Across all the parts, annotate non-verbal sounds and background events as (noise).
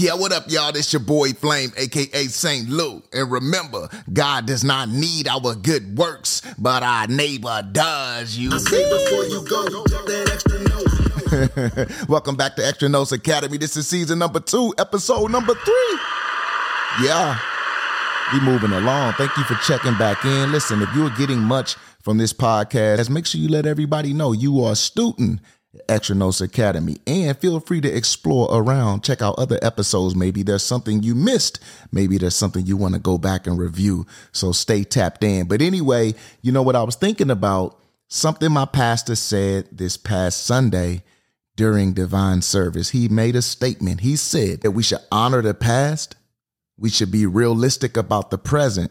Yeah, what up, y'all? This your boy Flame, aka St. Lou. And remember, God does not need our good works, but our neighbor does. You I see? before you go, that extra note. (laughs) Welcome back to Extra Nos Academy. This is season number two, episode number three. Yeah, we moving along. Thank you for checking back in. Listen, if you're getting much from this podcast, make sure you let everybody know you are a student at Extra Nos Academy. And feel free to explore around, check out other episodes. Maybe there's something you missed. Maybe there's something you want to go back and review. So stay tapped in. But anyway, you know what I was thinking about? Something my pastor said this past Sunday during divine service. He made a statement. He said that we should honor the past, we should be realistic about the present,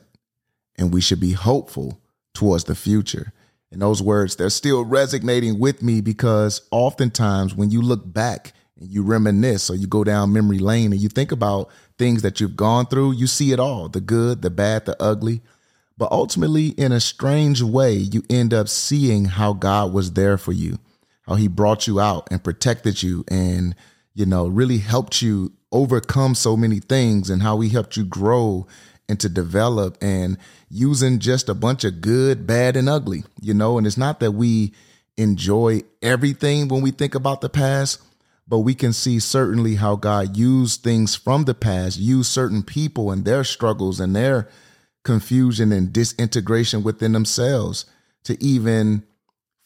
and we should be hopeful towards the future. And those words, they're still resonating with me because oftentimes when you look back and you reminisce or you go down memory lane and you think about things that you've gone through, you see it all the good, the bad, the ugly. But ultimately, in a strange way, you end up seeing how God was there for you, how he brought you out and protected you and, you know, really helped you overcome so many things and how he helped you grow and to develop and using just a bunch of good, bad, and ugly, you know. And it's not that we enjoy everything when we think about the past, but we can see certainly how God used things from the past, used certain people and their struggles and their confusion and disintegration within themselves to even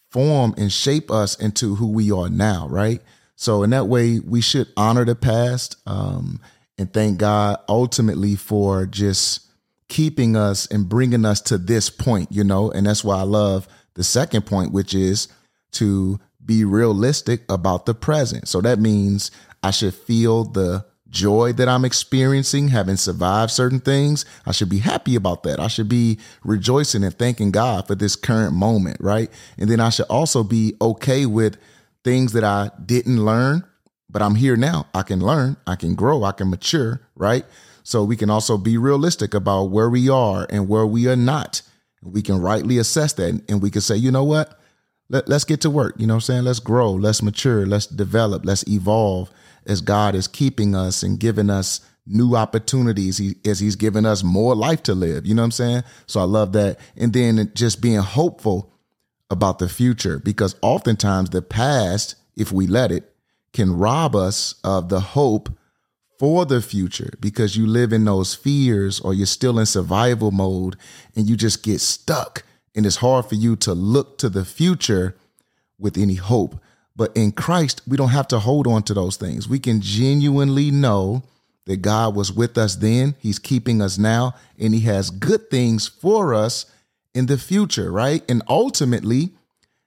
form and shape us into who we are now, right? So in that way, we should honor the past um, and thank God ultimately for just keeping us and bringing us to this point, you know. And that's why I love the second point, which is to be realistic about the present. So that means I should feel the joy that I'm experiencing, having survived certain things. I should be happy about that. I should be rejoicing and thanking God for this current moment, right? And then I should also be okay with things that I didn't learn, but I'm here now. I can learn, I can grow, I can mature, right? So we can also be realistic about where we are and where we are not. We can rightly assess that and we can say, you know what? Let, let's get to work. You know what I'm saying? Let's grow, let's mature, let's develop, let's evolve as God is keeping us and giving us new opportunities he, as he's giving us more life to live. You know what I'm saying? So I love that. And then just being hopeful about the future because oftentimes the past, if we let it, can rob us of the hope for the future because you live in those fears or you're still in survival mode and you just get stuck and it's hard for you to look to the future with any hope. But in Christ, we don't have to hold on to those things. We can genuinely know that God was with us then, He's keeping us now, and He has good things for us in the future, right? And ultimately,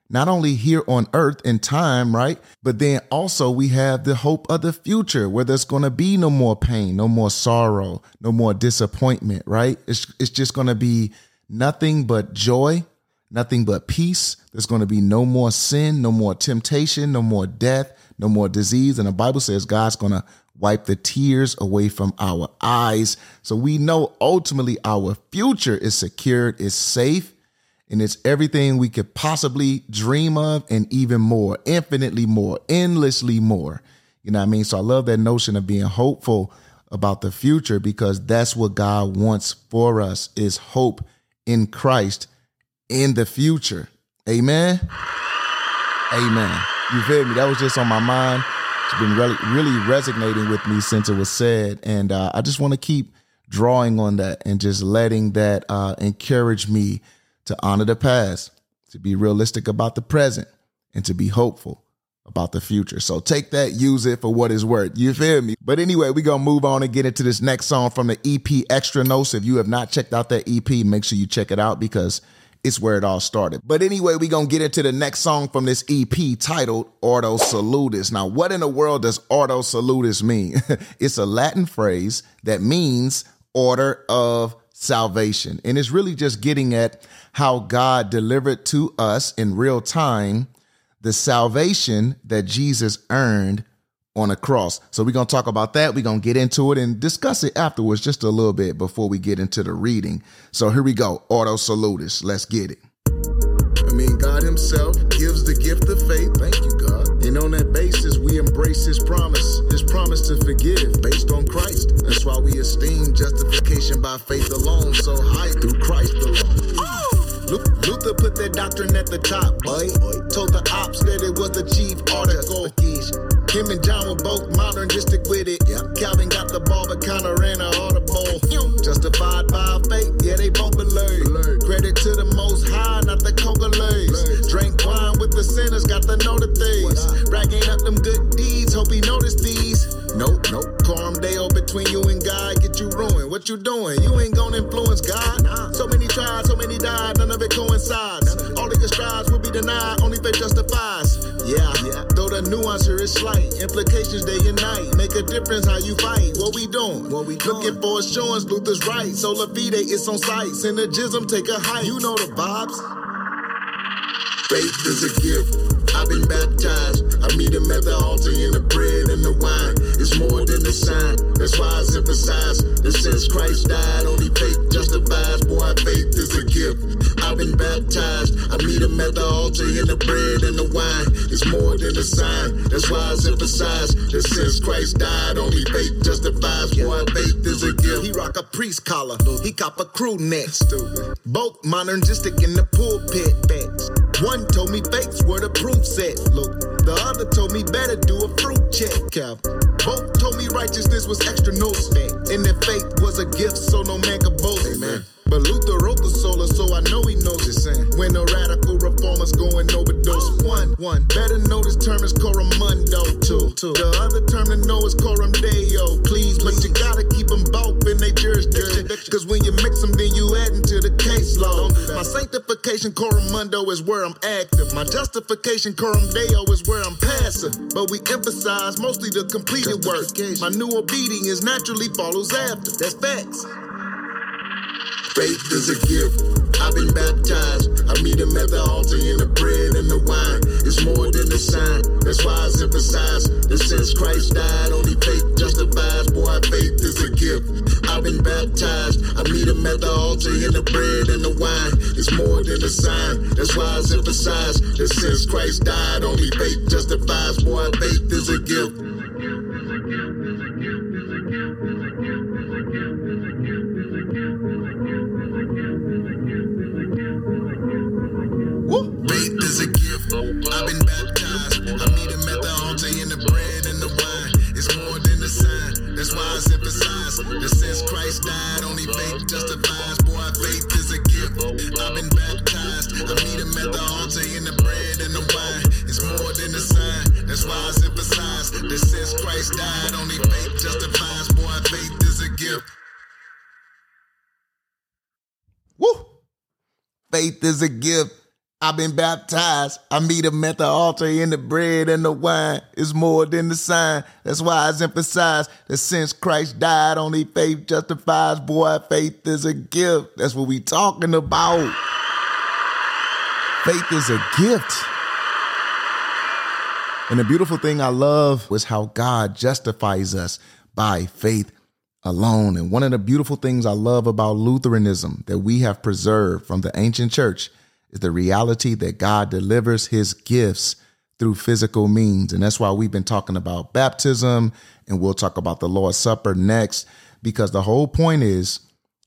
not only here on earth in time, right? But then also we have the hope of the future where there's going to be no more pain, no more sorrow, no more disappointment, right? It's, it's just going to be nothing but joy, nothing but peace. There's going to be no more sin, no more temptation, no more death, no more disease. And the Bible says God's going to wipe the tears away from our eyes. So we know ultimately our future is secured, is safe, and it's everything we could possibly dream of and even more, infinitely more, endlessly more. You know what I mean? So I love that notion of being hopeful about the future because that's what God wants for us is hope in Christ in the future. Amen. Amen. You feel me? That was just on my mind. It's been really, really resonating with me since it was said. And uh, I just want to keep drawing on that and just letting that uh, encourage me to honor the past, to be realistic about the present, and to be hopeful about the future. So take that, use it for what it's worth. You feel me? But anyway, we're going to move on and get into this next song from the EP Extra Nos. If you have not checked out that EP, make sure you check it out because it's where it all started. But anyway, we're going to get into the next song from this EP titled Ordo Salutis. Now, what in the world does Ordo Salutis mean? (laughs) it's a Latin phrase that means order of salvation. And it's really just getting at how God delivered to us in real time the salvation that Jesus earned on a cross. So we're going to talk about that. We're going to get into it and discuss it afterwards just a little bit before we get into the reading. So here we go. Ordo Salutis. Let's get it. I mean, God Himself gives the gift of faith. Thank you, God. And on that basis, we embrace His promise, His promise to forgive based on Christ. That's why we esteem justification by faith alone. So high through Christ alone. Luther put that doctrine at the top, boy. Told the ops that it was the chief article. Him and John were both modern, just monergistic with it. Calvin got the ball, but kinda ran a audible. Justified by faith, yeah, they both believe. Credit to the most high, not the Congolese. Drink wine with the sinners, got to know the things. Bragging up them good deeds, hope he noticed these. Nope, nope. Coram Deo between you What you doing? You ain't gonna influence God. So many tried, so many died, none of it coincides. All of your strides will be denied, only faith justifies. Yeah, though the nuance here is slight, implications day and night make a difference how you fight. What we doing? What we doing? looking for assurance? Luther's right. Sola fide, it's on site. Synergism, take a hike. You know the vibes. Faith is a gift. I've been baptized. I meet him at the altar in the bread and the wine. It's more than a sign. That's why I emphasize that since Christ died, only faith justifies. Boy, faith is a gift. I've been baptized. I meet him at the altar in the bread and the wine. It's more than a sign. That's why I emphasize that since Christ died, only faith justifies. Boy, faith is a gift. He rock a priest collar. He cop a crew neck. Both monergistic in the pulpit. Facts. One told me fakes were the proof set. Look, the other told me better do a fruit check. Cap. Both told me righteousness was extra no spec. And that faith was a gift, so no man could boast. Amen. But Luther wrote the sola, so I know he knows it. When the radical reformers going overdose. One, one. Better know this term is coram mundo. Two, two. The other term to know is coram deo. Please, but you gotta keep them both in their jurisdiction. Cause when you mix them, then you add into the case law. My sanctification coram mundo is where I'm active. My justification coram deo is where I'm passive. But we emphasize mostly the completed work. My new obedience naturally follows after. That's facts. Faith is a gift. I've been baptized. I meet him at the altar in the bread and the wine. It's more than a sign. That's why I emphasize that since Christ died, only faith justifies. Boy, faith is a gift. I've been baptized. I meet him at the altar in the bread and the wine. It's more than a sign. That's why I emphasize that since Christ died, only faith justifies. Boy, faith is a gift. Faith that since Christ died, only faith justifies. Boy, faith is a gift. I've been baptized. I meet him at the altar in the bread and the wine. It's more than a sign. That's why I emphasize that since Christ died, only faith justifies. Boy, faith is a gift. Woo! Faith is a gift. I've been baptized. I meet him at the altar in the bread and the wine. It's more than the sign. That's why I emphasize that since Christ died, only faith justifies. Boy, faith is a gift. That's what we talking about. Faith is a gift. And the beautiful thing I love was how God justifies us by faith alone. And one of the beautiful things I love about Lutheranism that we have preserved from the ancient church is the reality that God delivers his gifts through physical means. And that's why we've been talking about baptism and we'll talk about the Lord's Supper next, because the whole point is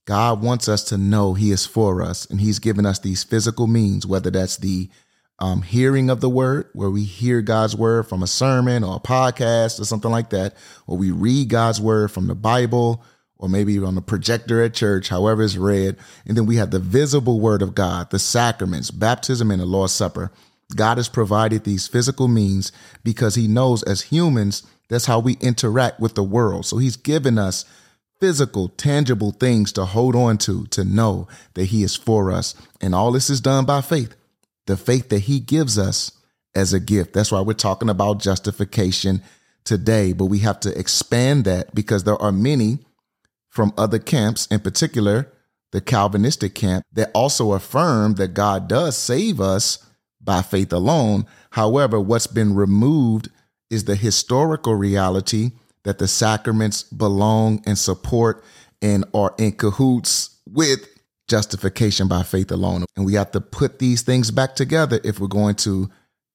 God wants us to know he is for us and he's given us these physical means, whether that's the um, hearing of the word, where we hear God's word from a sermon or a podcast or something like that, or we read God's word from the Bible or maybe on the projector at church, however it's read. And then we have the visible word of God, the sacraments, baptism, and the Lord's Supper. God has provided these physical means because he knows as humans, that's how we interact with the world. So he's given us physical, tangible things to hold on to, to know that he is for us. And all this is done by faith, the faith that he gives us as a gift. That's why we're talking about justification today, but we have to expand that because there are many from other camps, in particular the Calvinistic camp, that also affirm that God does save us by faith alone. However, what's been removed is the historical reality that the sacraments belong and support and are in cahoots with justification by faith alone. And we have to put these things back together if we're going to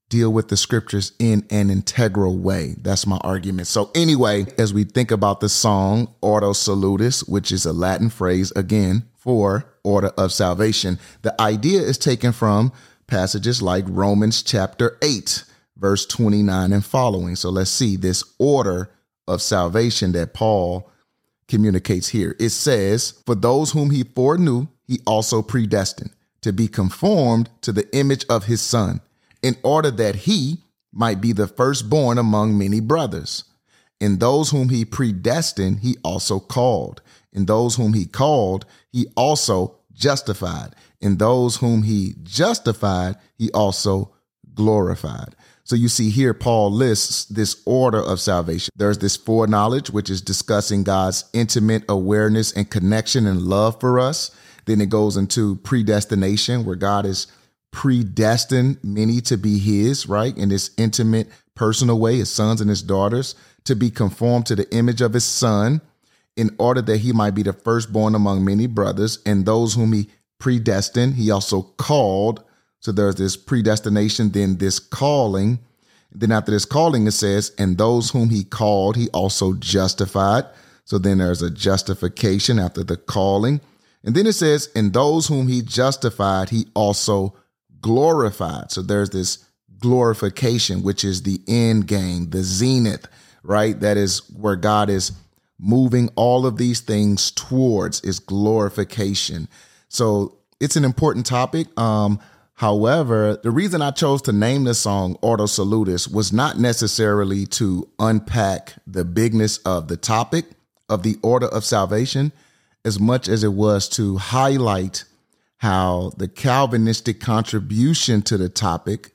deal with the scriptures in an integral way. That's my argument. So, anyway, as we think about the song Ordo Salutis, which is a Latin phrase again for order of salvation, the idea is taken from passages like Romans chapter 8, verse 29 and following. So, let's see this order of salvation that Paul communicates here. It says, For those whom he foreknew, he also predestined to be conformed to the image of his son in order that he might be the firstborn among many brothers. In those whom he predestined, he also called. In those whom he called, he also justified. In those whom he justified, he also glorified. So you see here, Paul lists this order of salvation. There's this foreknowledge, which is discussing God's intimate awareness and connection and love for us. Then it goes into predestination, where God is predestined many to be his, right? In this intimate, personal way, his sons and his daughters, to be conformed to the image of his son, in order that he might be the firstborn among many brothers. And those whom he predestined, he also called. So there's this predestination, then this calling. Then after this calling, it says, and those whom he called, he also justified. So then there's a justification after the calling. And then it says, and those whom he justified, he also glorified. So there's this glorification, which is the end game, the zenith, right? That is where God is moving all of these things towards is glorification. So it's an important topic. Um, however, the reason I chose to name the song Ordo Salutis was not necessarily to unpack the bigness of the topic of the order of salvation as much as it was to highlight how the Calvinistic contribution to the topic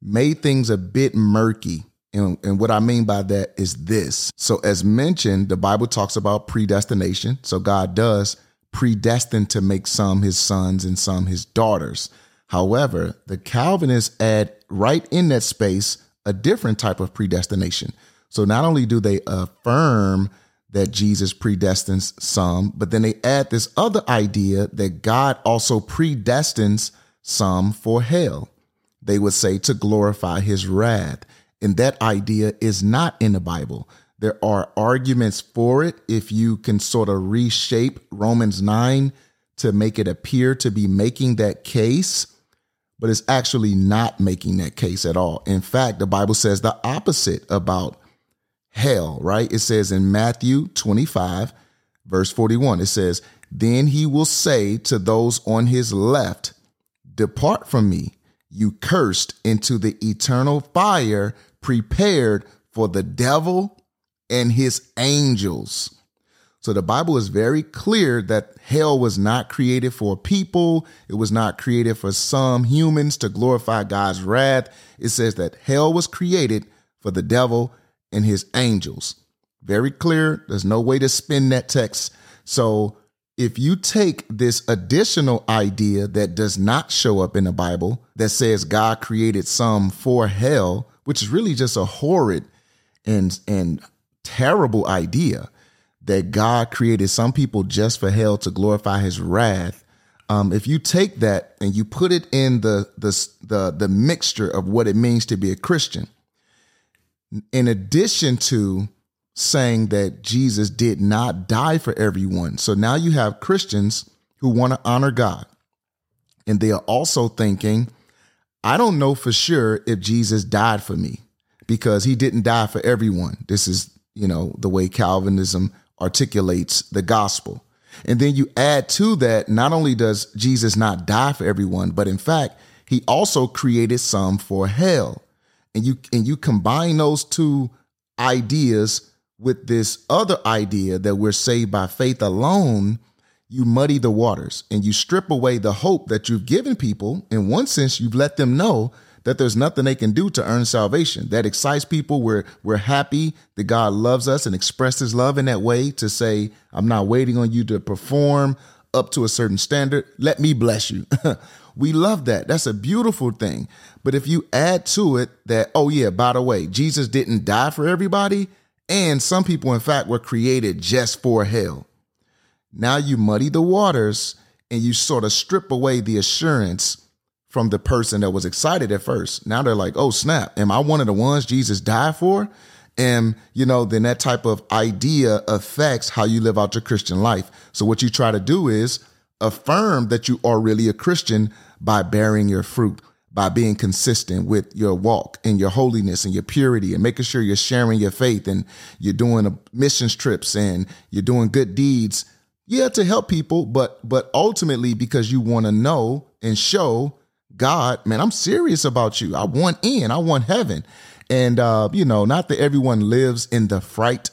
made things a bit murky. And, and, what I mean by that is this. So, as mentioned, the Bible talks about predestination. So, God does predestine to make some his sons and some his daughters. However, the Calvinists add right in that space a different type of predestination. So, not only do they affirm that Jesus predestines some, but then they add this other idea that God also predestines some for hell. They would say to glorify his wrath. And that idea is not in the Bible. There are arguments for it if you can sort of reshape Romans 9 to make it appear to be making that case, but it's actually not making that case at all. In fact, the Bible says the opposite about hell, right? It says in Matthew 25, verse 41, it says, Then he will say to those on his left, Depart from me, you cursed, into the eternal fire prepared for the devil and his angels. So the Bible is very clear that hell was not created for people. It was not created for some humans to glorify God's wrath. It says that hell was created for the devil and his angels. Very clear. There's no way to spin that text. So if you take this additional idea that does not show up in the Bible that says God created some for hell, which is really just a horrid and and terrible idea that God created some people just for hell to glorify his wrath. Um, if you take that and you put it in the, the the the mixture of what it means to be a Christian, in addition to saying that Jesus did not die for everyone. So now you have Christians who want to honor God. And they are also thinking, I don't know for sure if Jesus died for me because he didn't die for everyone. This is, you know, the way Calvinism articulates the gospel. And then you add to that, not only does Jesus not die for everyone, but in fact, he also created some for hell and you and you combine those two ideas with this other idea that we're saved by faith alone, you muddy the waters and you strip away the hope that you've given people. In one sense, you've let them know that there's nothing they can do to earn salvation. That excites people. We're we're happy that God loves us and expresses love in that way to say, I'm not waiting on you to perform up to a certain standard. Let me bless you. (laughs) We love that. That's a beautiful thing. But if you add to it that, oh, yeah, by the way, Jesus didn't die for everybody, and some people, in fact, were created just for hell. Now you muddy the waters and you sort of strip away the assurance from the person that was excited at first. Now they're like, oh, snap. Am I one of the ones Jesus died for? And, you know, then that type of idea affects how you live out your Christian life. So what you try to do is affirm that you are really a Christian by bearing your fruit, by being consistent with your walk and your holiness and your purity and making sure you're sharing your faith and you're doing missions trips and you're doing good deeds. Yeah, to help people, but but ultimately because you want to know and show God, man, I'm serious about you. I want in, I want heaven. And, uh, you know, not that everyone lives in the fright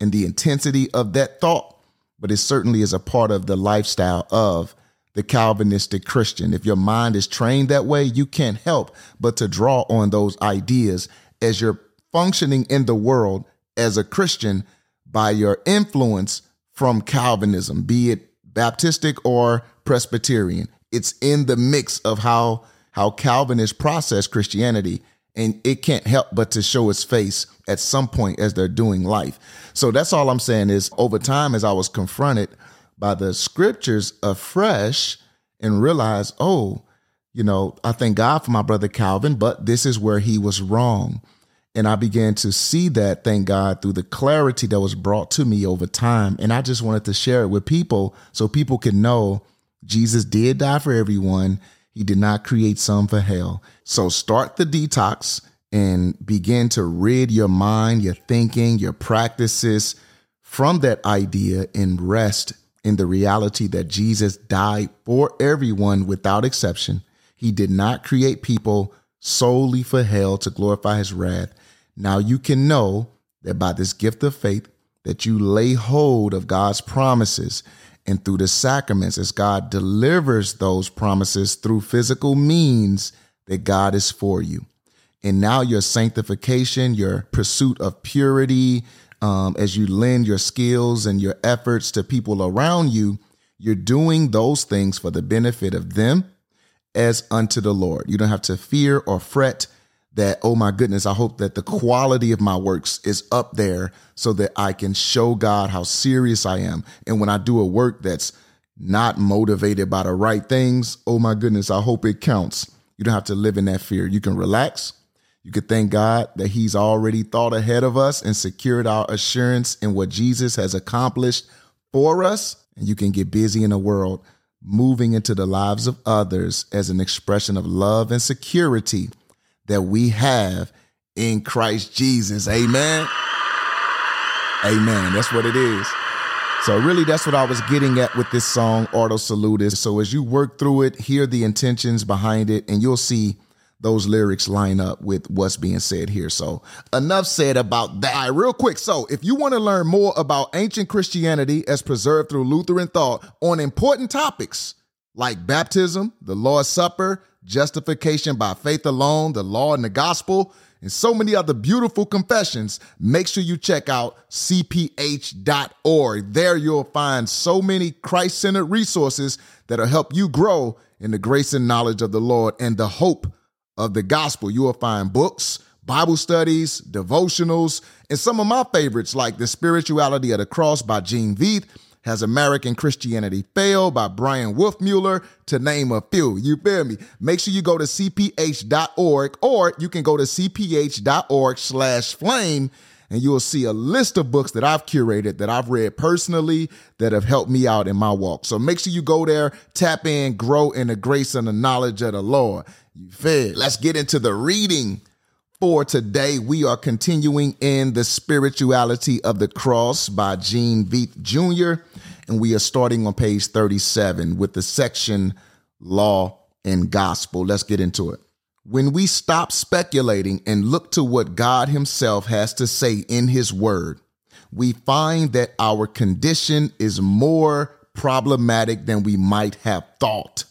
and the intensity of that thought, but it certainly is a part of the lifestyle of the Calvinistic Christian. If your mind is trained that way, you can't help but to draw on those ideas as you're functioning in the world as a Christian by your influence from Calvinism, be it Baptistic or Presbyterian. It's in the mix of how how Calvinists process Christianity and it can't help but to show its face at some point as they're doing life. So that's all I'm saying is over time, as I was confronted by the scriptures afresh and realize, oh, you know, I thank God for my brother Calvin, but this is where he was wrong. And I began to see that, thank God, through the clarity that was brought to me over time. And I just wanted to share it with people so people can know Jesus did die for everyone he did not create some for hell. So start the detox and begin to rid your mind, your thinking, your practices from that idea and rest in the reality that Jesus died for everyone without exception. He did not create people solely for hell to glorify his wrath. Now you can know that by this gift of faith that you lay hold of God's promises and through the sacraments as God delivers those promises through physical means that God is for you. And now your sanctification, your pursuit of purity, um, as you lend your skills and your efforts to people around you, you're doing those things for the benefit of them as unto the Lord. You don't have to fear or fret that, oh my goodness, I hope that the quality of my works is up there so that I can show God how serious I am. And when I do a work that's not motivated by the right things, oh my goodness, I hope it counts. You don't have to live in that fear. You can relax. You can thank God that He's already thought ahead of us and secured our assurance in what Jesus has accomplished for us. And you can get busy in the world, moving into the lives of others as an expression of love and security that we have in Christ Jesus. Amen. Amen. That's what it is. So really that's what I was getting at with this song, Ordo Salutis. So as you work through it, hear the intentions behind it, and you'll see those lyrics line up with what's being said here. So enough said about that. Real quick. So if you want to learn more about ancient Christianity as preserved through Lutheran thought on important topics like baptism, the Lord's Supper, justification by faith alone, the law and the gospel, and so many other beautiful confessions, make sure you check out cph.org. There you'll find so many Christ centered resources that'll help you grow in the grace and knowledge of the Lord and the hope of the gospel. You will find books, Bible studies, devotionals, and some of my favorites like The Spirituality of the Cross by Gene Veith has American Christianity Failed by Bryan Wolfmueller, to name a few. You feel me? Make sure you go to cph.org or you can go to cph.org slash flame and you will see a list of books that I've curated that I've read personally that have helped me out in my walk. So make sure you go there, tap in, grow in the grace and the knowledge of the Lord. You fed. Let's get into the reading for today. We are continuing in the spirituality of the cross by Gene Veith Jr. And we are starting on page 37 with the section Law and Gospel. Let's get into it. When we stop speculating and look to what God Himself has to say in His Word, we find that our condition is more problematic than we might have thought.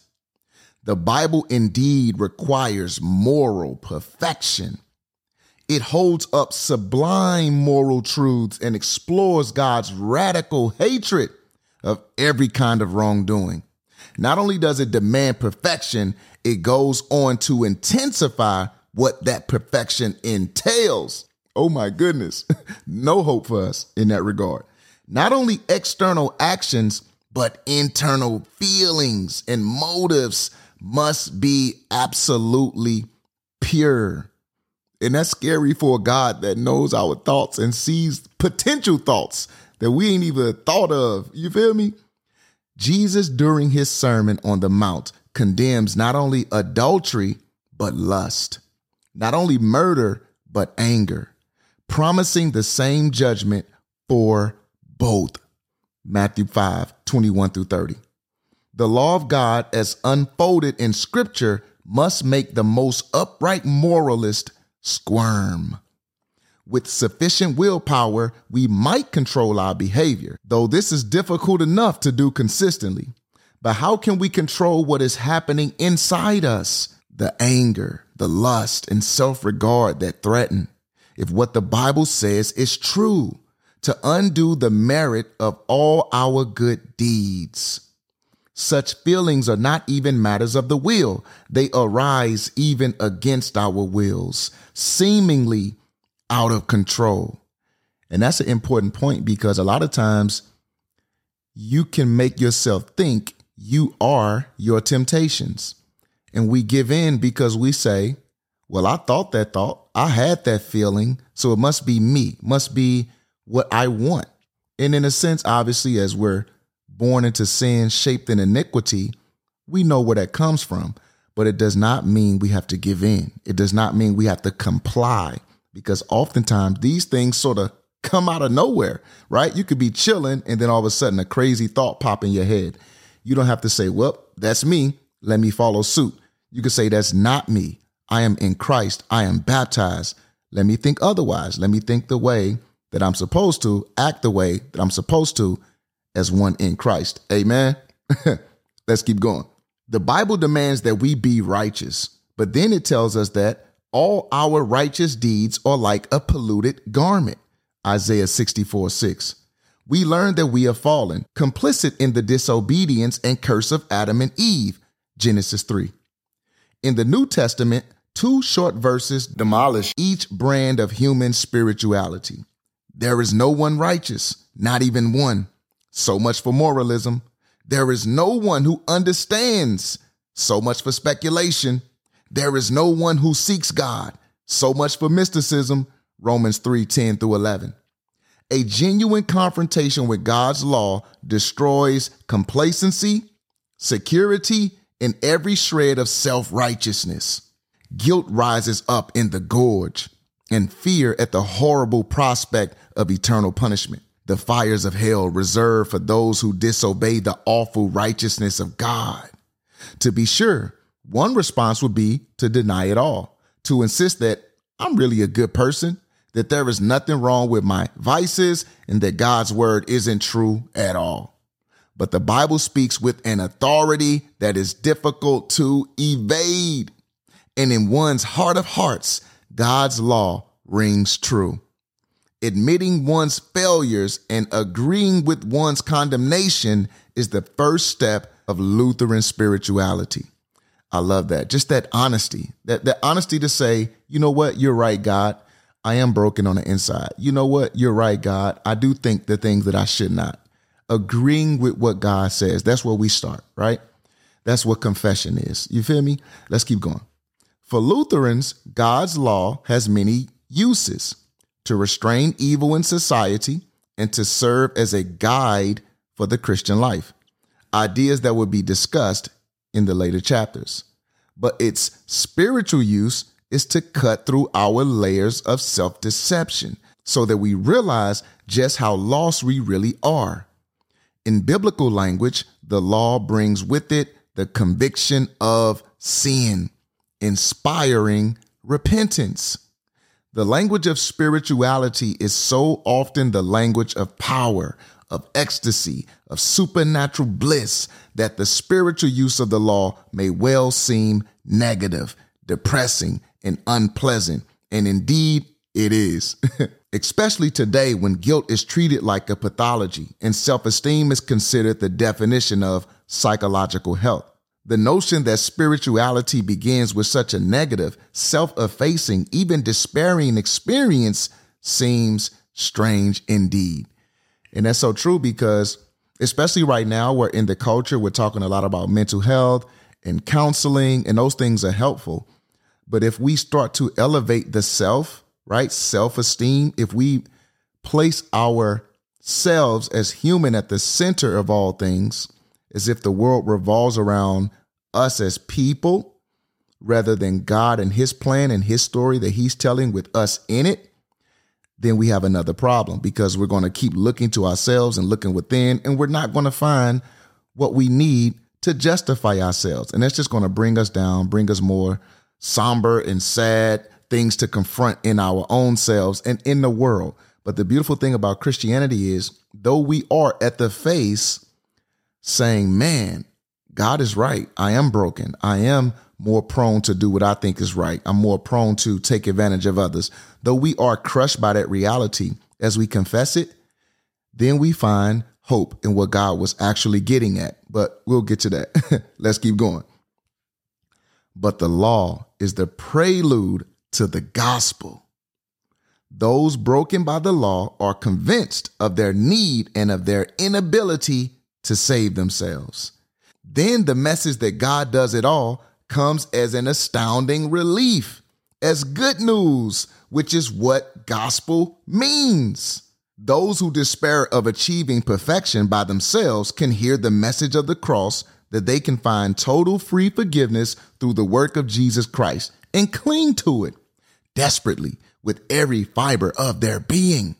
The Bible indeed requires moral perfection it holds up sublime moral truths and explores God's radical hatred of every kind of wrongdoing. Not only does it demand perfection, it goes on to intensify what that perfection entails. Oh my goodness, (laughs) no hope for us in that regard. Not only external actions, but internal feelings and motives must be absolutely pure. And that's scary for a God that knows our thoughts and sees potential thoughts that we ain't even thought of. You feel me? Jesus, during his Sermon on the Mount, condemns not only adultery, but lust, not only murder, but anger, promising the same judgment for both. Matthew 5 21 through 30. The law of God, as unfolded in Scripture, must make the most upright moralist squirm. With sufficient willpower, we might control our behavior, though this is difficult enough to do consistently. But how can we control what is happening inside us? The anger, the lust, and self regard that threaten. If what the Bible says is true, to undo the merit of all our good deeds. Such feelings are not even matters of the will. They arise even against our wills, seemingly out of control. And that's an important point because a lot of times you can make yourself think you are your temptations. And we give in because we say, well, I thought that thought, I had that feeling, so it must be me, must be what I want. And in a sense, obviously, as we're born into sin, shaped in iniquity, we know where that comes from. But it does not mean we have to give in. It does not mean we have to comply because oftentimes these things sort of come out of nowhere, right? You could be chilling and then all of a sudden a crazy thought pop in your head. You don't have to say, well, that's me. Let me follow suit. You could say, that's not me. I am in Christ. I am baptized. Let me think otherwise. Let me think the way that I'm supposed to, act the way that I'm supposed to, as one in Christ. Amen. (laughs) Let's keep going. The Bible demands that we be righteous, but then it tells us that all our righteous deeds are like a polluted garment. Isaiah 64 6. We learn that we have fallen, complicit in the disobedience and curse of Adam and Eve. Genesis 3. In the New Testament, two short verses demolish each brand of human spirituality. There is no one righteous, not even one. So much for moralism. There is no one who understands. So much for speculation. There is no one who seeks God. So much for mysticism. Romans 3 10 through 11. A genuine confrontation with God's law destroys complacency, security, and every shred of self righteousness. Guilt rises up in the gorge and fear at the horrible prospect of eternal punishment the fires of hell reserved for those who disobey the awful righteousness of God. To be sure, one response would be to deny it all, to insist that I'm really a good person, that there is nothing wrong with my vices, and that God's word isn't true at all. But the Bible speaks with an authority that is difficult to evade. And in one's heart of hearts, God's law rings true admitting one's failures and agreeing with one's condemnation is the first step of Lutheran spirituality. I love that. Just that honesty, that, that honesty to say, you know what, you're right, God. I am broken on the inside. You know what, you're right, God. I do think the things that I should not. Agreeing with what God says. That's where we start, right? That's what confession is. You feel me? Let's keep going. For Lutherans, God's law has many uses to restrain evil in society, and to serve as a guide for the Christian life. Ideas that will be discussed in the later chapters. But its spiritual use is to cut through our layers of self deception so that we realize just how lost we really are. In biblical language, the law brings with it the conviction of sin, inspiring repentance. The language of spirituality is so often the language of power, of ecstasy, of supernatural bliss that the spiritual use of the law may well seem negative, depressing, and unpleasant. And indeed, it is. (laughs) Especially today when guilt is treated like a pathology and self esteem is considered the definition of psychological health. The notion that spirituality begins with such a negative, self effacing, even despairing experience seems strange indeed. And that's so true because, especially right now, we're in the culture, we're talking a lot about mental health and counseling, and those things are helpful. But if we start to elevate the self, right, self esteem, if we place ourselves as human at the center of all things, as if the world revolves around us as people rather than God and his plan and his story that he's telling with us in it, then we have another problem because we're going to keep looking to ourselves and looking within, and we're not going to find what we need to justify ourselves. And that's just going to bring us down, bring us more somber and sad things to confront in our own selves and in the world. But the beautiful thing about Christianity is, though we are at the face saying, man, God is right. I am broken. I am more prone to do what I think is right. I'm more prone to take advantage of others. Though we are crushed by that reality as we confess it, then we find hope in what God was actually getting at. But we'll get to that. (laughs) Let's keep going. But the law is the prelude to the gospel. Those broken by the law are convinced of their need and of their inability to save themselves. Then the message that God does it all comes as an astounding relief, as good news, which is what gospel means. Those who despair of achieving perfection by themselves can hear the message of the cross that they can find total free forgiveness through the work of Jesus Christ and cling to it desperately with every fiber of their being.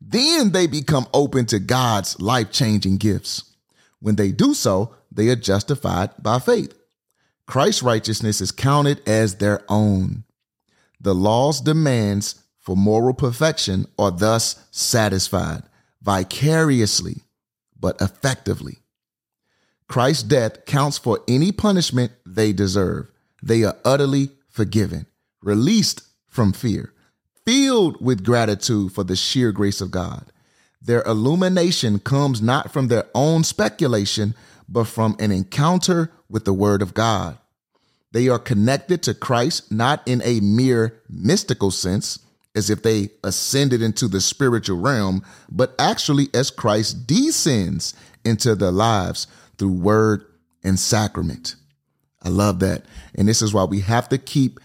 Then they become open to God's life changing gifts. When they do so, they are justified by faith. Christ's righteousness is counted as their own. The law's demands for moral perfection are thus satisfied vicariously, but effectively. Christ's death counts for any punishment they deserve. They are utterly forgiven, released from fear, filled with gratitude for the sheer grace of God. Their illumination comes not from their own speculation, but from an encounter with the Word of God. They are connected to Christ not in a mere mystical sense, as if they ascended into the spiritual realm, but actually as Christ descends into their lives through word and sacrament. I love that. And this is why we have to keep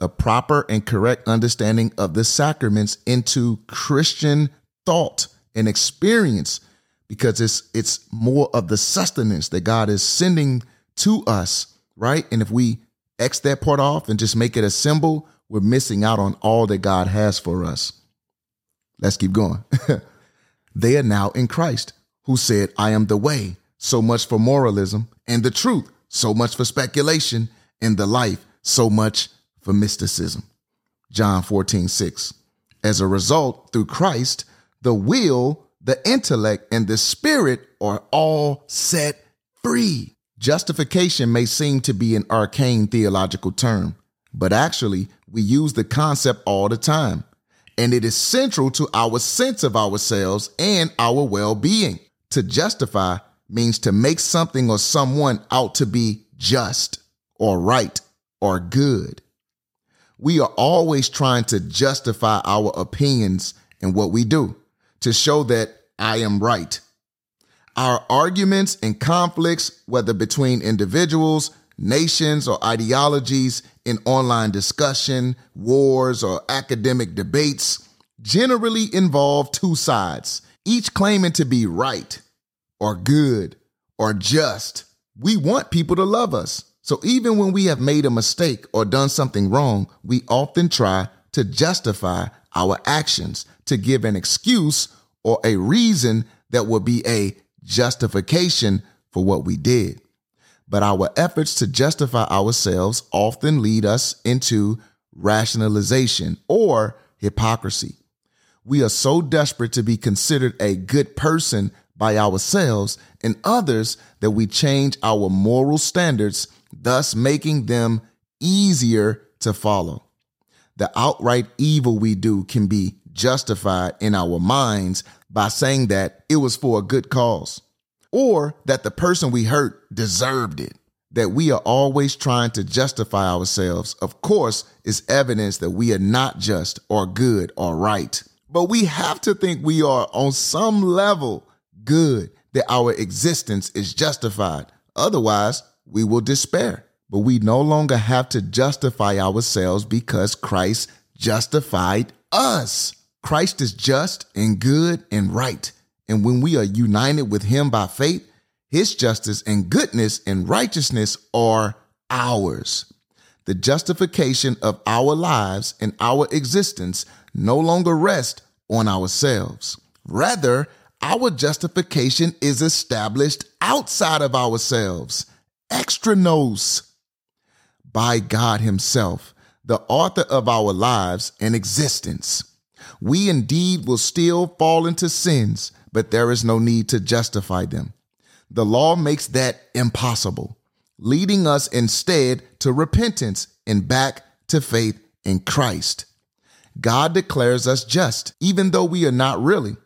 a proper and correct understanding of the sacraments into Christian thought and experience because it's it's more of the sustenance that God is sending to us, right? And if we X that part off and just make it a symbol, we're missing out on all that God has for us. Let's keep going. (laughs) they are now in Christ, who said, I am the way. So much for moralism and the truth, so much for speculation and the life, so much for mysticism. John 14, 6. As a result, through Christ, the will, the intellect, and the spirit are all set free. Justification may seem to be an arcane theological term, but actually, we use the concept all the time, and it is central to our sense of ourselves and our well being. To justify means to make something or someone out to be just or right or good. We are always trying to justify our opinions and what we do to show that I am right our arguments and conflicts, whether between individuals, nations, or ideologies in online discussion, wars, or academic debates, generally involve two sides, each claiming to be right or good or just. We want people to love us. So even when we have made a mistake or done something wrong, we often try to justify our actions, to give an excuse or a reason that will be a justification for what we did. But our efforts to justify ourselves often lead us into rationalization or hypocrisy. We are so desperate to be considered a good person by ourselves and others that we change our moral standards, thus making them easier to follow. The outright evil we do can be justified in our minds by saying that it was for a good cause or that the person we hurt deserved it. That we are always trying to justify ourselves, of course, is evidence that we are not just or good or right. But we have to think we are on some level good, that our existence is justified. Otherwise, we will despair. But we no longer have to justify ourselves because Christ justified us. Christ is just and good and right. And when we are united with him by faith, his justice and goodness and righteousness are ours. The justification of our lives and our existence no longer rest on ourselves. Rather, our justification is established outside of ourselves, extra nos, by God Himself, the author of our lives and existence. We indeed will still fall into sins, but there is no need to justify them. The law makes that impossible, leading us instead to repentance and back to faith in Christ. God declares us just, even though we are not really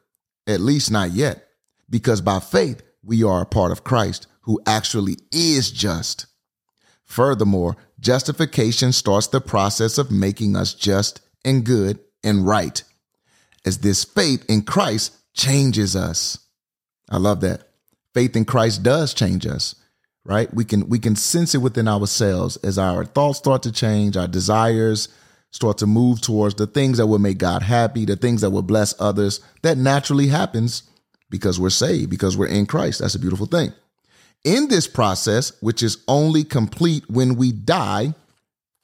at least not yet, because by faith we are a part of Christ who actually is just. Furthermore, justification starts the process of making us just and good and right, as this faith in Christ changes us. I love that. Faith in Christ does change us, right? We can we can sense it within ourselves as our thoughts start to change, our desires, start to move towards the things that will make God happy, the things that will bless others. That naturally happens because we're saved, because we're in Christ. That's a beautiful thing. In this process, which is only complete when we die,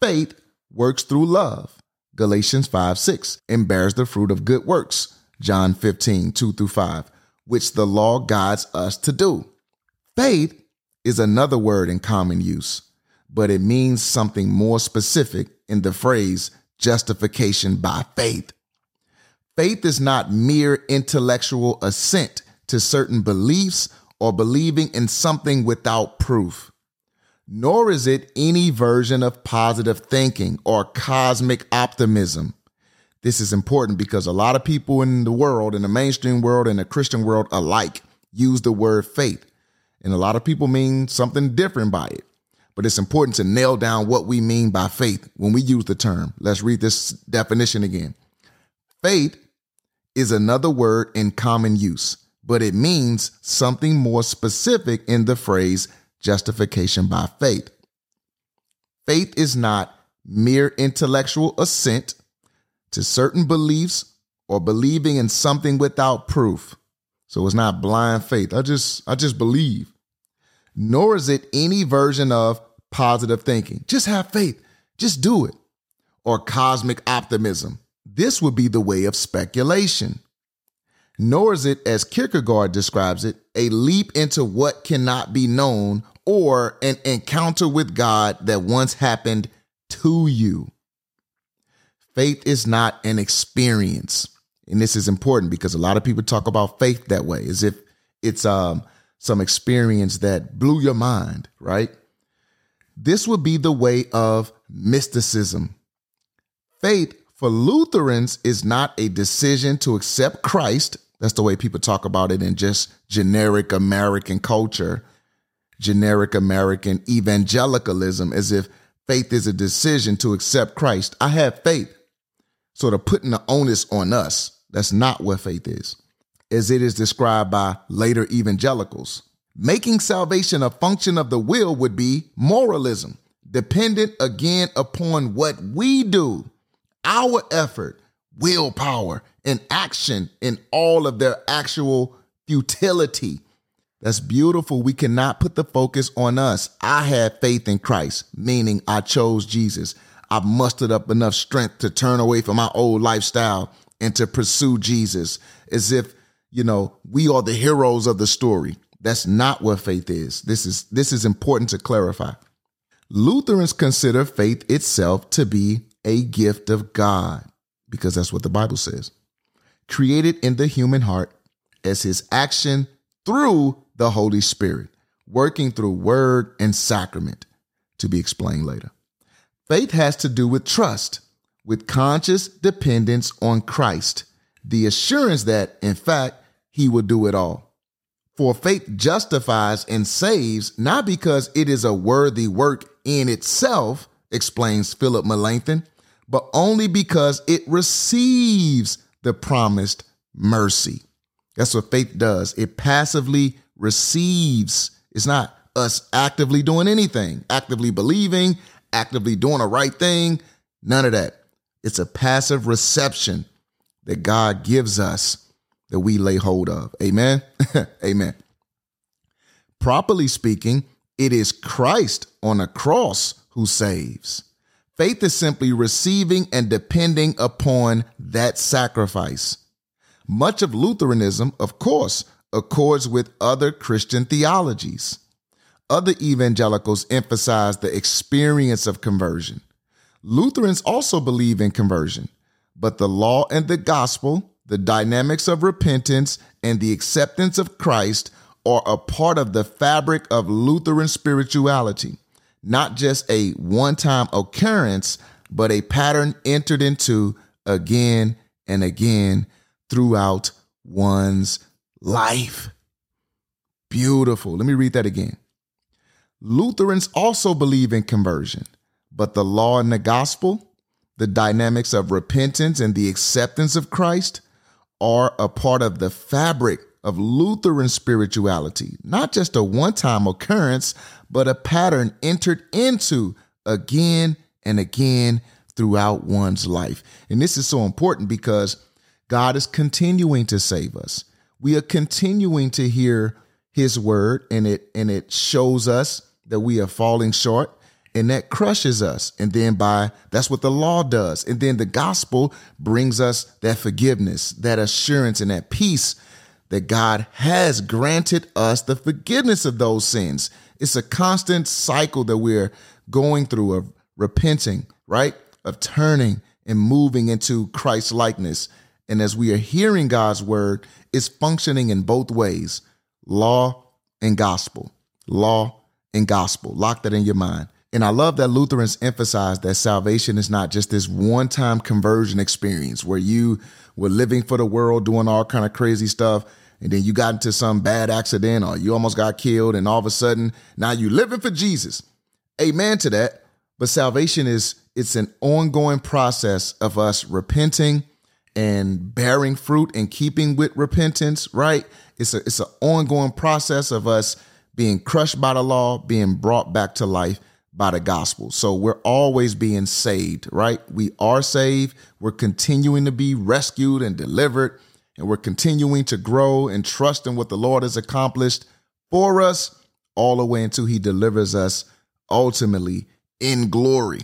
faith works through love. Galatians 5 6, and bears the fruit of good works. John 15 2 through 5, which the law guides us to do. Faith is another word in common use, but it means something more specific in the phrase justification by faith. Faith is not mere intellectual assent to certain beliefs or believing in something without proof, nor is it any version of positive thinking or cosmic optimism. This is important because a lot of people in the world, in the mainstream world and the Christian world alike, use the word faith. And a lot of people mean something different by it but it's important to nail down what we mean by faith when we use the term. Let's read this definition again. Faith is another word in common use, but it means something more specific in the phrase justification by faith. Faith is not mere intellectual assent to certain beliefs or believing in something without proof. So it's not blind faith. I just I just believe nor is it any version of positive thinking. Just have faith, just do it. Or cosmic optimism. This would be the way of speculation. Nor is it, as Kierkegaard describes it, a leap into what cannot be known or an encounter with God that once happened to you. Faith is not an experience. And this is important because a lot of people talk about faith that way, as if it's um, some experience that blew your mind, right? This would be the way of mysticism. Faith for Lutherans is not a decision to accept Christ. That's the way people talk about it in just generic American culture, generic American evangelicalism, as if faith is a decision to accept Christ. I have faith. Sort of putting the onus on us. That's not what faith is as it is described by later evangelicals. Making salvation a function of the will would be moralism, dependent again upon what we do, our effort, willpower, and action in all of their actual futility. That's beautiful. We cannot put the focus on us. I had faith in Christ, meaning I chose Jesus. I mustered up enough strength to turn away from my old lifestyle and to pursue Jesus as if you know, we are the heroes of the story. That's not what faith is. This is this is important to clarify. Lutherans consider faith itself to be a gift of God because that's what the Bible says. Created in the human heart as his action through the Holy Spirit, working through word and sacrament to be explained later. Faith has to do with trust, with conscious dependence on Christ, the assurance that, in fact, he will do it all. For faith justifies and saves not because it is a worthy work in itself, explains Philip Melanchthon, but only because it receives the promised mercy. That's what faith does. It passively receives. It's not us actively doing anything, actively believing, actively doing the right thing. None of that. It's a passive reception that God gives us that we lay hold of. Amen. (laughs) Amen. Properly speaking, it is Christ on a cross who saves. Faith is simply receiving and depending upon that sacrifice. Much of Lutheranism, of course, accords with other Christian theologies. Other evangelicals emphasize the experience of conversion. Lutherans also believe in conversion, but the law and the gospel, the dynamics of repentance, and the acceptance of Christ are a part of the fabric of Lutheran spirituality, not just a one time occurrence, but a pattern entered into again and again throughout one's life. Beautiful. Let me read that again. Lutherans also believe in conversion, but the law and the gospel, the dynamics of repentance and the acceptance of Christ are a part of the fabric of Lutheran spirituality, not just a one time occurrence, but a pattern entered into again and again throughout one's life. And this is so important because God is continuing to save us. We are continuing to hear his word and it and it shows us that we are falling short and that crushes us. And then by that's what the law does. And then the gospel brings us that forgiveness, that assurance and that peace that God has granted us the forgiveness of those sins. It's a constant cycle that we're going through of repenting, right? Of turning and moving into Christ likeness. And as we are hearing God's word, it's functioning in both ways law and gospel. Law and gospel. Lock that in your mind. And I love that Lutherans emphasize that salvation is not just this one time conversion experience where you were living for the world, doing all kind of crazy stuff. And then you got into some bad accident or you almost got killed. And all of a sudden now you're living for Jesus. Amen to that. But salvation is, it's an ongoing process of us repenting and bearing fruit and keeping with repentance, right? It's a, it's an ongoing process of us being crushed by the law, being brought back to life by the gospel. So we're always being saved, right? We are saved. We're continuing to be rescued and delivered, and we're continuing to grow and trust in what the Lord has accomplished for us all the way until he delivers us ultimately in glory.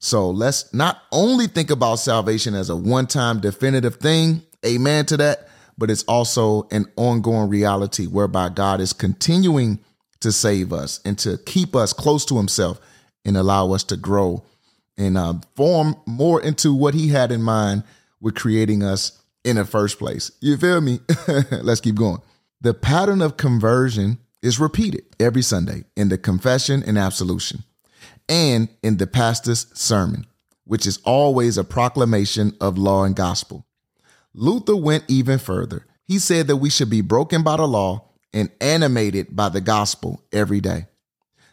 So let's not only think about salvation as a one time definitive thing, amen to that, but it's also an ongoing reality whereby God is continuing to save us and to keep us close to Himself and allow us to grow and uh, form more into what He had in mind with creating us in the first place. You feel me? (laughs) Let's keep going. The pattern of conversion is repeated every Sunday in the confession and absolution and in the pastor's sermon, which is always a proclamation of law and gospel. Luther went even further. He said that we should be broken by the law and animated by the gospel every day.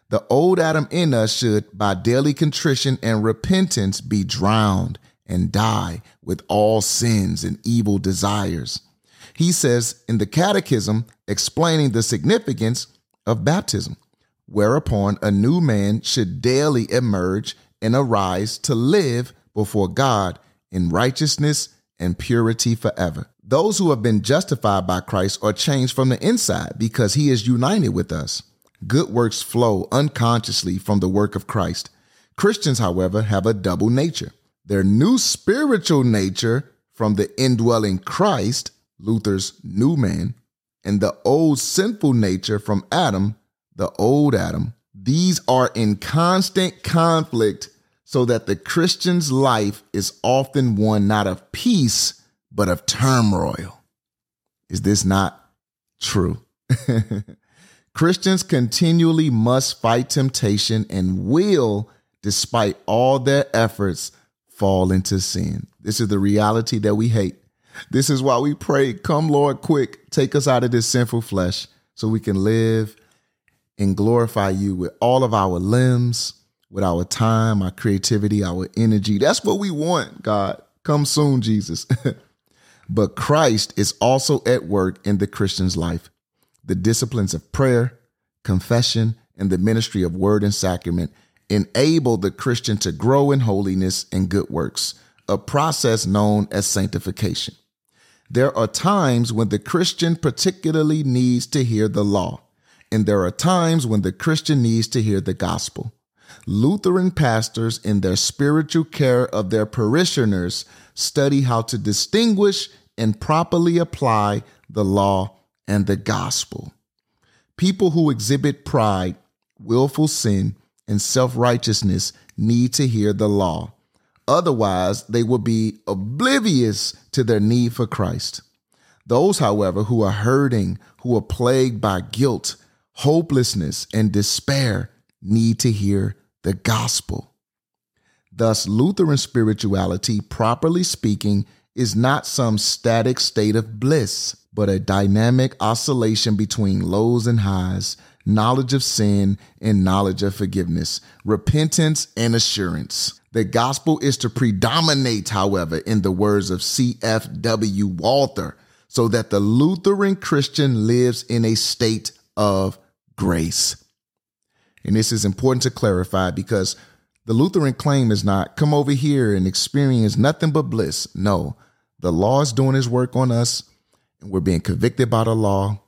The old Adam in us should, by daily contrition and repentance, be drowned and die with all sins and evil desires. He says in the Catechism, explaining the significance of baptism, whereupon a new man should daily emerge and arise to live before God in righteousness and purity forever. Those who have been justified by Christ are changed from the inside because he is united with us. Good works flow unconsciously from the work of Christ. Christians, however, have a double nature. Their new spiritual nature from the indwelling Christ, Luther's new man, and the old sinful nature from Adam, the old Adam. These are in constant conflict so that the Christian's life is often one not of peace, but of turmoil. Is this not true? (laughs) Christians continually must fight temptation and will, despite all their efforts, fall into sin. This is the reality that we hate. This is why we pray, Come, Lord, quick, take us out of this sinful flesh so we can live and glorify you with all of our limbs, with our time, our creativity, our energy. That's what we want, God. Come soon, Jesus. (laughs) but Christ is also at work in the Christian's life. The disciplines of prayer, confession, and the ministry of word and sacrament enable the Christian to grow in holiness and good works, a process known as sanctification. There are times when the Christian particularly needs to hear the law, and there are times when the Christian needs to hear the gospel. Lutheran pastors, in their spiritual care of their parishioners, study how to distinguish and properly apply the law and the gospel. People who exhibit pride, willful sin, and self righteousness need to hear the law. Otherwise, they will be oblivious to their need for Christ. Those, however, who are hurting, who are plagued by guilt, hopelessness, and despair, need to hear the gospel. Thus, Lutheran spirituality, properly speaking, is not some static state of bliss, but a dynamic oscillation between lows and highs, knowledge of sin and knowledge of forgiveness, repentance and assurance. The gospel is to predominate, however, in the words of C.F.W. Walther, so that the Lutheran Christian lives in a state of grace. And this is important to clarify because the Lutheran claim is not come over here and experience nothing but bliss. No, the law is doing his work on us, and we're being convicted by the law.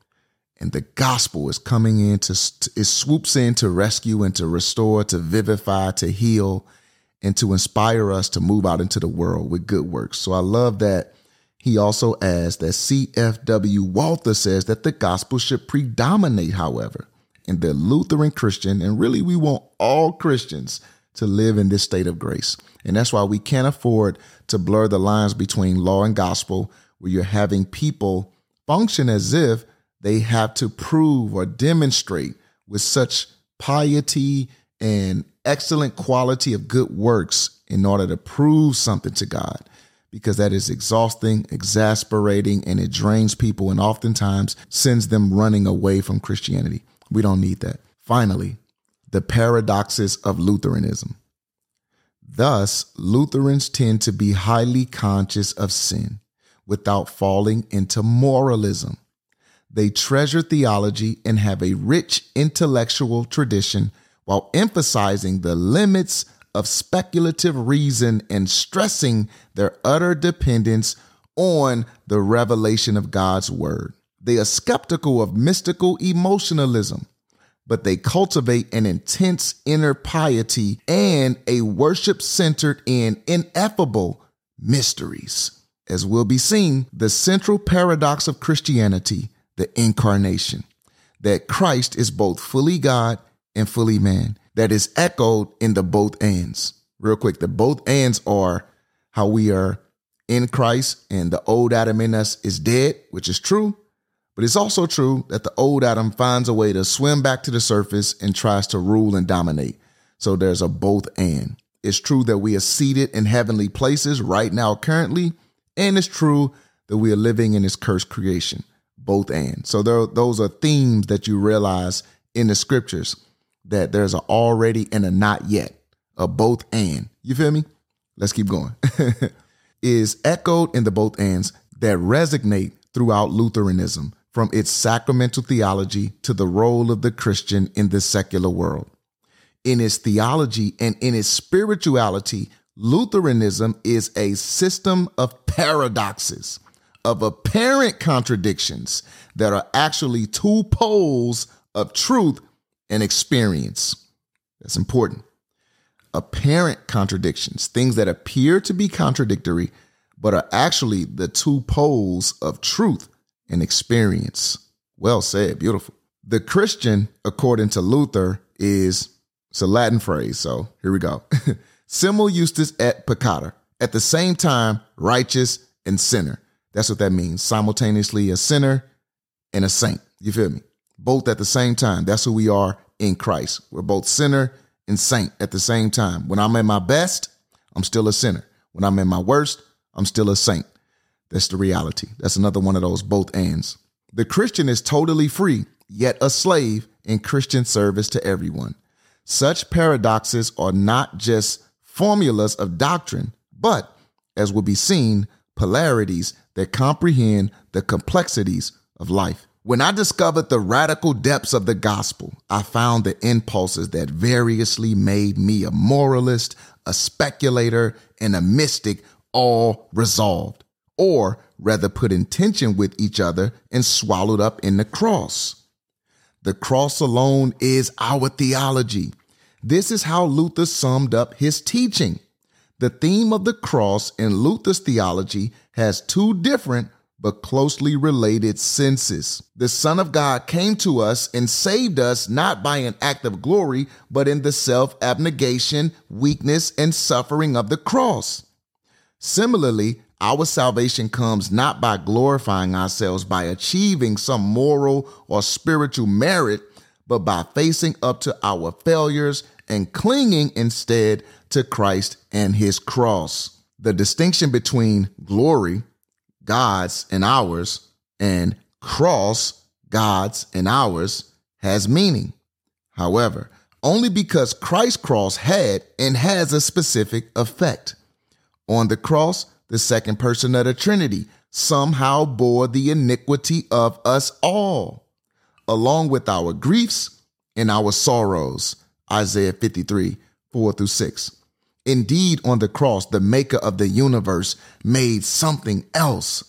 And the gospel is coming in to, it swoops in to rescue and to restore, to vivify, to heal, and to inspire us to move out into the world with good works. So I love that he also adds that CFW Walther says that the gospel should predominate, however, in the Lutheran Christian, and really we want all Christians to live in this state of grace. And that's why we can't afford to blur the lines between law and gospel, where you're having people function as if they have to prove or demonstrate with such piety and excellent quality of good works in order to prove something to God, because that is exhausting, exasperating, and it drains people and oftentimes sends them running away from Christianity. We don't need that. Finally, the paradoxes of Lutheranism. Thus, Lutherans tend to be highly conscious of sin without falling into moralism. They treasure theology and have a rich intellectual tradition while emphasizing the limits of speculative reason and stressing their utter dependence on the revelation of God's word. They are skeptical of mystical emotionalism but they cultivate an intense inner piety and a worship centered in ineffable mysteries. As will be seen, the central paradox of Christianity, the incarnation, that Christ is both fully God and fully man, that is echoed in the both ends. Real quick, the both ends are how we are in Christ and the old Adam in us is dead, which is true, but it's also true that the old Adam finds a way to swim back to the surface and tries to rule and dominate. So there's a both and. It's true that we are seated in heavenly places right now, currently, and it's true that we are living in this cursed creation. Both and. So there, those are themes that you realize in the scriptures that there's a already and a not yet, a both and. You feel me? Let's keep going. (laughs) is echoed in the both ends that resonate throughout Lutheranism from its sacramental theology to the role of the Christian in the secular world. In its theology and in its spirituality, Lutheranism is a system of paradoxes, of apparent contradictions that are actually two poles of truth and experience. That's important. Apparent contradictions, things that appear to be contradictory, but are actually the two poles of truth and experience. Well said, beautiful. The Christian, according to Luther, is it's a Latin phrase. So here we go. (laughs) Simul justus et peccator. At the same time, righteous and sinner. That's what that means. Simultaneously a sinner and a saint. You feel me? Both at the same time. That's who we are in Christ. We're both sinner and saint at the same time. When I'm at my best, I'm still a sinner. When I'm at my worst, I'm still a saint. That's the reality. That's another one of those both ends. The Christian is totally free, yet a slave in Christian service to everyone. Such paradoxes are not just formulas of doctrine, but, as will be seen, polarities that comprehend the complexities of life. When I discovered the radical depths of the gospel, I found the impulses that variously made me a moralist, a speculator, and a mystic all resolved, or rather put in tension with each other and swallowed up in the cross. The cross alone is our theology. This is how Luther summed up his teaching. The theme of the cross in Luther's theology has two different but closely related senses. The Son of God came to us and saved us not by an act of glory, but in the self abnegation, weakness, and suffering of the cross. Similarly, our salvation comes not by glorifying ourselves by achieving some moral or spiritual merit, but by facing up to our failures and clinging instead to Christ and his cross. The distinction between glory, God's and ours, and cross, God's and ours, has meaning. However, only because Christ's cross had and has a specific effect. On the cross, the second person of the Trinity somehow bore the iniquity of us all, along with our griefs and our sorrows. Isaiah 53, 4 through 6. Indeed, on the cross, the maker of the universe made something else.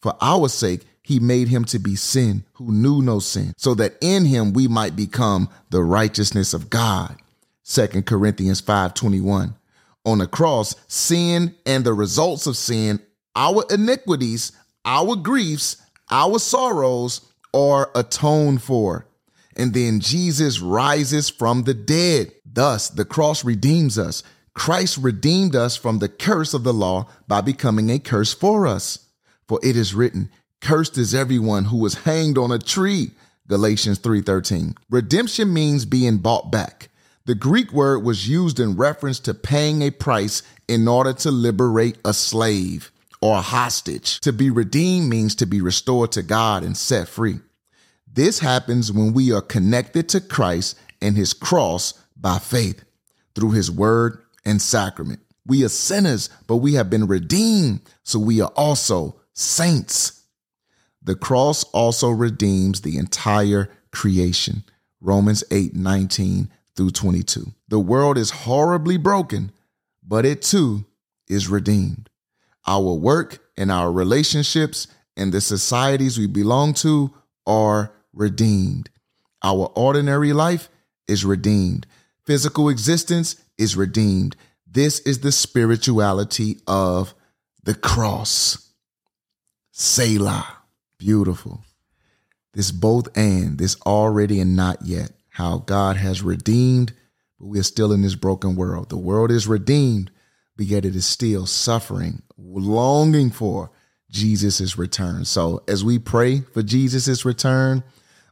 For our sake, he made him to be sin who knew no sin, so that in him we might become the righteousness of God. 2 Corinthians 5:21. On the cross, sin and the results of sin, our iniquities, our griefs, our sorrows are atoned for. And then Jesus rises from the dead. Thus, the cross redeems us. Christ redeemed us from the curse of the law by becoming a curse for us. For it is written, Cursed is everyone who was hanged on a tree. Galatians 3:13. Redemption means being bought back. The Greek word was used in reference to paying a price in order to liberate a slave or a hostage. To be redeemed means to be restored to God and set free. This happens when we are connected to Christ and his cross by faith through his word and sacrament. We are sinners, but we have been redeemed, so we are also saints. The cross also redeems the entire creation. Romans 8 19 through 22. The world is horribly broken, but it too is redeemed. Our work and our relationships and the societies we belong to are redeemed. Our ordinary life is redeemed. Physical existence is redeemed. This is the spirituality of the cross. Selah. Beautiful. This both and, this already and not yet. How God has redeemed, but we are still in this broken world. The world is redeemed, but yet it is still suffering, longing for Jesus' return. So as we pray for Jesus' return,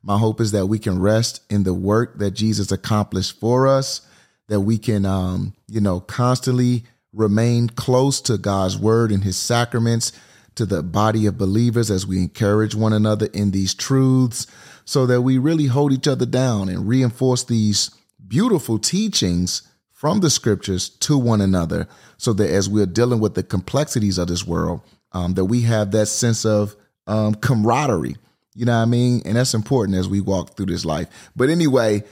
my hope is that we can rest in the work that Jesus accomplished for us that we can, um, you know, constantly remain close to God's word and his sacraments, to the body of believers as we encourage one another in these truths, so that we really hold each other down and reinforce these beautiful teachings from the scriptures to one another, so that as we're dealing with the complexities of this world, um, that we have that sense of um, camaraderie. You know what I mean? And that's important as we walk through this life. But anyway,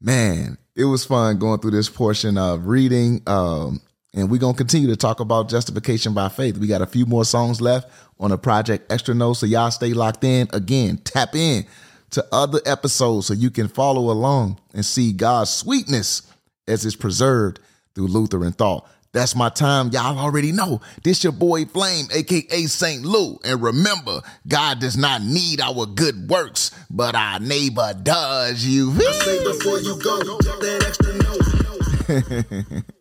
man, it was fun going through this portion of reading. Um, and we're going to continue to talk about justification by faith. We got a few more songs left on a project Extra Nos. So y'all stay locked in. Again, tap in to other episodes so you can follow along and see God's sweetness as it's preserved through Lutheran thought. That's my time. Y'all already know. This your boy Flame, aka St. Lou. And remember, God does not need our good works, but our neighbor does. You. I say before you go, that Extra Nos. (laughs)